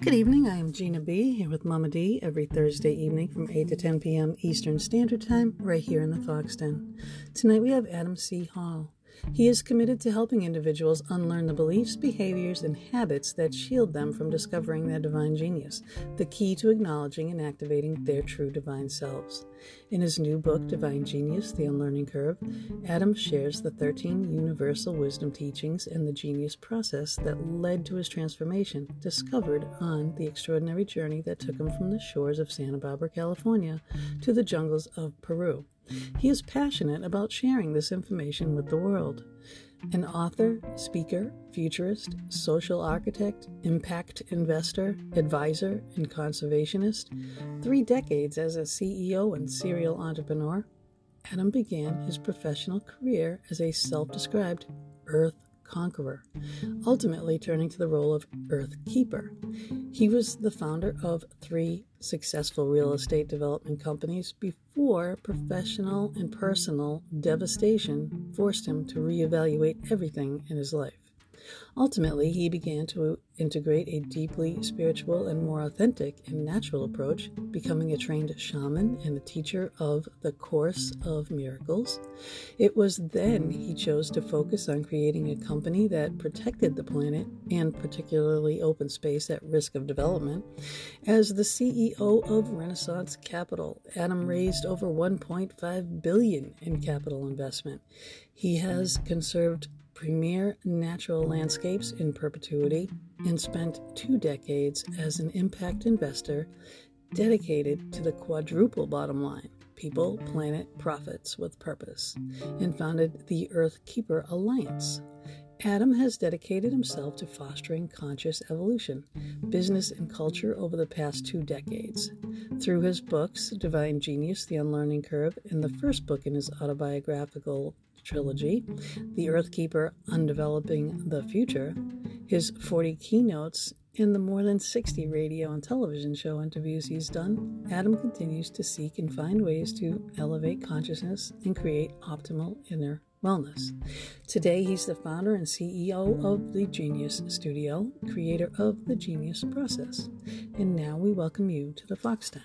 Good evening. I am Gina B here with Mama D every Thursday evening from 8 to 10 p.m. Eastern Standard Time, right here in the Fox Den. Tonight we have Adam C. Hall. He is committed to helping individuals unlearn the beliefs, behaviors, and habits that shield them from discovering their divine genius, the key to acknowledging and activating their true divine selves. In his new book, Divine Genius The Unlearning Curve, Adam shares the 13 universal wisdom teachings and the genius process that led to his transformation, discovered on the extraordinary journey that took him from the shores of Santa Barbara, California, to the jungles of Peru. He is passionate about sharing this information with the world. An author, speaker, futurist, social architect, impact investor, advisor, and conservationist, three decades as a CEO and serial entrepreneur, Adam began his professional career as a self described Earth conqueror, ultimately turning to the role of Earth Keeper. He was the founder of three successful real estate development companies before professional and personal devastation forced him to reevaluate everything in his life. Ultimately, he began to integrate a deeply spiritual and more authentic and natural approach, becoming a trained shaman and a teacher of the Course of Miracles. It was then he chose to focus on creating a company that protected the planet and particularly open space at risk of development. As the CEO of Renaissance Capital, Adam raised over 1.5 billion in capital investment. He has conserved premier natural landscapes in perpetuity and spent two decades as an impact investor dedicated to the quadruple bottom line people, planet, profits with purpose, and founded the Earth Keeper Alliance. Adam has dedicated himself to fostering conscious evolution, business, and culture over the past two decades. Through his books, Divine Genius, The Unlearning Curve, and the first book in his autobiographical trilogy, The Earthkeeper Undeveloping the Future, his 40 keynotes, and the more than 60 radio and television show interviews he's done, Adam continues to seek and find ways to elevate consciousness and create optimal inner wellness. Today, he's the founder and CEO of the Genius Studio, creator of the Genius Process. And now we welcome you to the Fox Den.